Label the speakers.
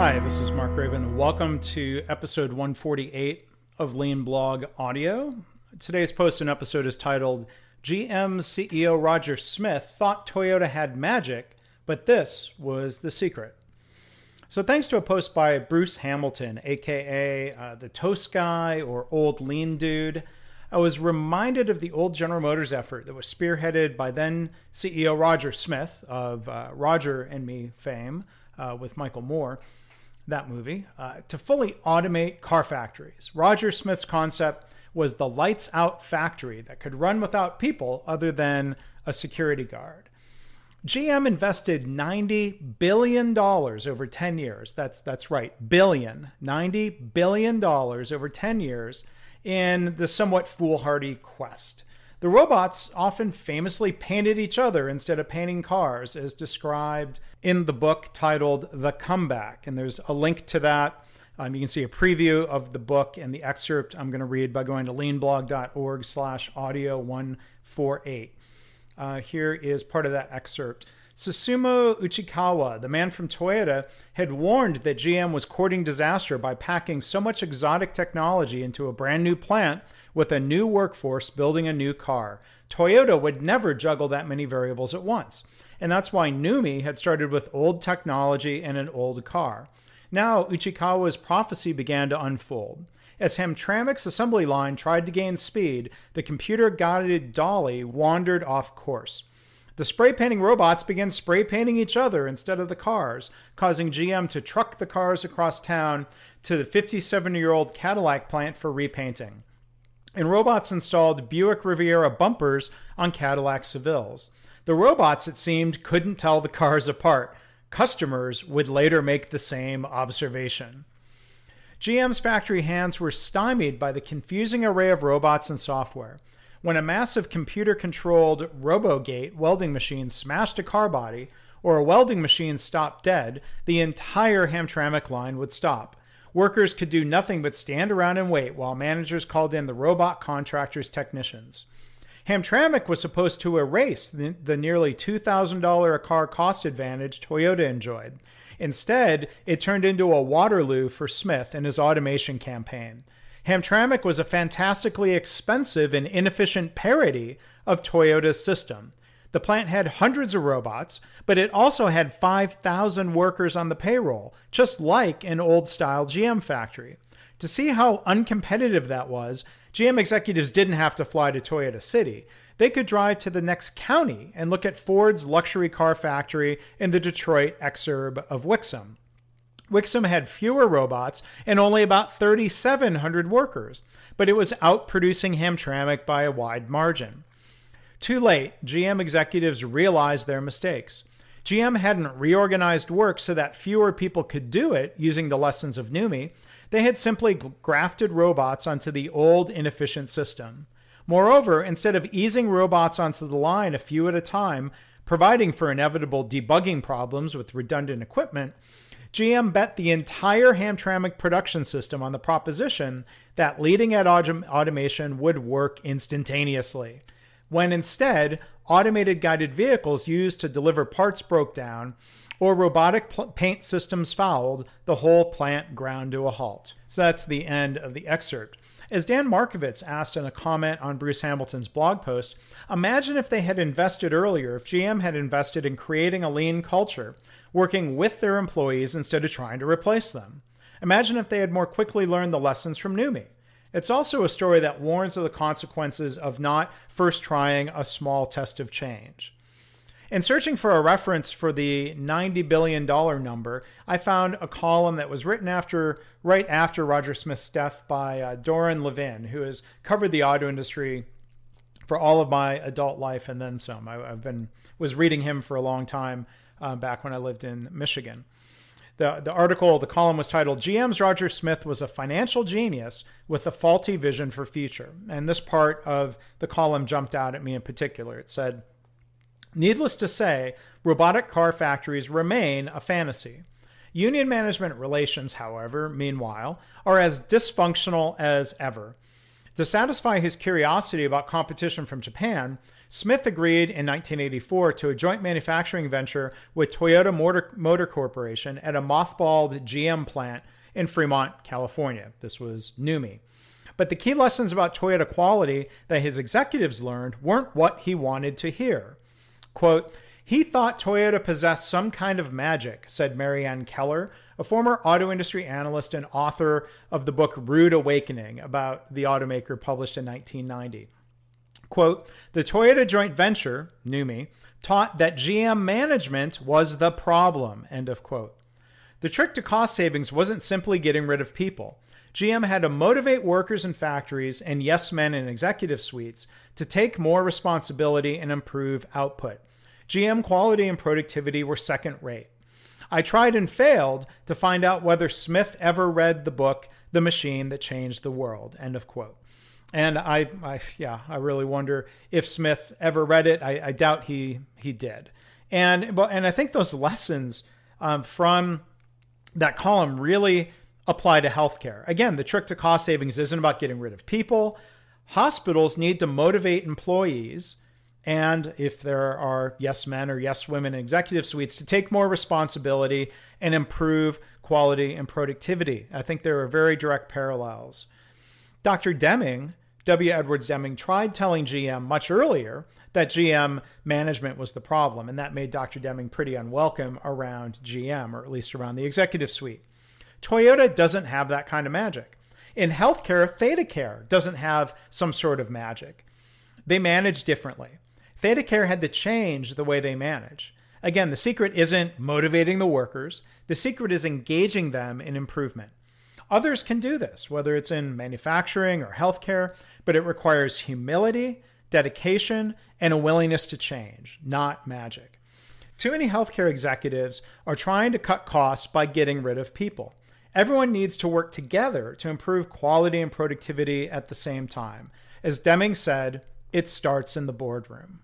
Speaker 1: Hi, this is Mark Graban. Welcome to episode 148 of Lean Blog Audio. Today's post and episode is titled GM CEO Roger Smith thought Toyota had magic, but this was the secret. So, thanks to a post by Bruce Hamilton, aka uh, the Toast Guy or Old Lean Dude, I was reminded of the old General Motors effort that was spearheaded by then CEO Roger Smith of uh, Roger and Me fame uh, with Michael Moore, that movie, uh, to fully automate car factories. Roger Smith's concept was the lights out factory that could run without people other than a security guard. GM invested $90 billion over 10 years. That's, that's right, billion. $90 billion over 10 years in the somewhat foolhardy quest. The robots often famously painted each other instead of painting cars, as described in the book titled The Comeback. And there's a link to that. Um, you can see a preview of the book and the excerpt I'm going to read by going to leanblog.org slash audio 148. Uh, here is part of that excerpt. Susumu Uchikawa, the man from Toyota, had warned that GM was courting disaster by packing so much exotic technology into a brand new plant with a new workforce building a new car. Toyota would never juggle that many variables at once. And that's why NUMMI had started with old technology and an old car. Now, Uchikawa's prophecy began to unfold. As Hamtramck's assembly line tried to gain speed, the computer guided dolly wandered off course. The spray painting robots began spray painting each other instead of the cars, causing GM to truck the cars across town to the 57 year old Cadillac plant for repainting. And robots installed Buick Riviera bumpers on Cadillac Seville's. The robots, it seemed, couldn't tell the cars apart. Customers would later make the same observation. GM's factory hands were stymied by the confusing array of robots and software. When a massive computer controlled RoboGate welding machine smashed a car body, or a welding machine stopped dead, the entire Hamtramck line would stop. Workers could do nothing but stand around and wait while managers called in the robot contractors' technicians. Hamtramck was supposed to erase the, the nearly $2,000 a car cost advantage Toyota enjoyed. Instead, it turned into a Waterloo for Smith and his automation campaign. Hamtramck was a fantastically expensive and inefficient parody of Toyota's system. The plant had hundreds of robots, but it also had 5,000 workers on the payroll, just like an old style GM factory. To see how uncompetitive that was, GM executives didn't have to fly to Toyota City. They could drive to the next county and look at Ford's luxury car factory in the Detroit exurb of Wixom. Wixom had fewer robots and only about 3,700 workers, but it was outproducing Hamtramck by a wide margin. Too late, GM executives realized their mistakes. GM hadn't reorganized work so that fewer people could do it using the lessons of NUMMI. They had simply grafted robots onto the old, inefficient system. Moreover, instead of easing robots onto the line a few at a time, providing for inevitable debugging problems with redundant equipment, GM bet the entire Hamtramck production system on the proposition that leading edge automation would work instantaneously, when instead, automated guided vehicles used to deliver parts broke down or robotic paint systems fouled, the whole plant ground to a halt. So that's the end of the excerpt. As Dan Markovitz asked in a comment on Bruce Hamilton's blog post, imagine if they had invested earlier, if GM had invested in creating a lean culture working with their employees instead of trying to replace them. Imagine if they had more quickly learned the lessons from NUMMI. It's also a story that warns of the consequences of not first trying a small test of change. In searching for a reference for the $90 billion number, I found a column that was written after, right after Roger Smith's death by uh, Doron Levin, who has covered the auto industry for all of my adult life and then some. I, have been was reading him for a long time uh, back when I lived in Michigan. The, the article, the column was titled GM's Roger Smith was a financial genius with a faulty vision for future. And this part of the column jumped out at me in particular. It said, Needless to say, robotic car factories remain a fantasy. Union management relations, however, meanwhile, are as dysfunctional as ever. To satisfy his curiosity about competition from Japan, Smith agreed in 1984 to a joint manufacturing venture with Toyota Motor, Motor Corporation at a mothballed GM plant in Fremont, California. This was NUMMI. But the key lessons about Toyota quality that his executives learned weren't what he wanted to hear. Quote, he thought Toyota possessed some kind of magic, said Maryann Keller, a former auto industry analyst and author of the book Rude Awakening about the automaker published in 1990. Quote, the Toyota joint venture, NUMMI, taught that GM management was the problem, end of quote. The trick to cost savings wasn't simply getting rid of people. GM had to motivate workers in factories and yes men in executive suites to take more responsibility and improve output. GM quality and productivity were second rate. I tried and failed to find out whether Smith ever read the book The Machine That Changed the World. End of quote. And I, I yeah, I really wonder if Smith ever read it. I, I doubt he he did. And but and I think those lessons um, from that column really apply to healthcare. Again, the trick to cost savings isn't about getting rid of people. Hospitals need to motivate employees and if there are yes men or yes women in executive suites to take more responsibility and improve quality and productivity. I think there are very direct parallels. Dr. Deming, W. Edwards Deming, tried telling GM much earlier that GM management was the problem, and that made Dr. Deming pretty unwelcome around GM, or at least around the executive suite. Toyota doesn't have that kind of magic. In healthcare, ThedaCare doesn't have some sort of magic. They manage differently. ThedaCare had to change the way they manage. Again, the secret isn't motivating the workers, the secret is engaging them in improvement. Others can do this, whether it's in manufacturing or healthcare, but it requires humility, dedication, and a willingness to change, not magic. Too many healthcare executives are trying to cut costs by getting rid of people. Everyone needs to work together to improve quality and productivity at the same time. As Deming said, it starts in the boardroom.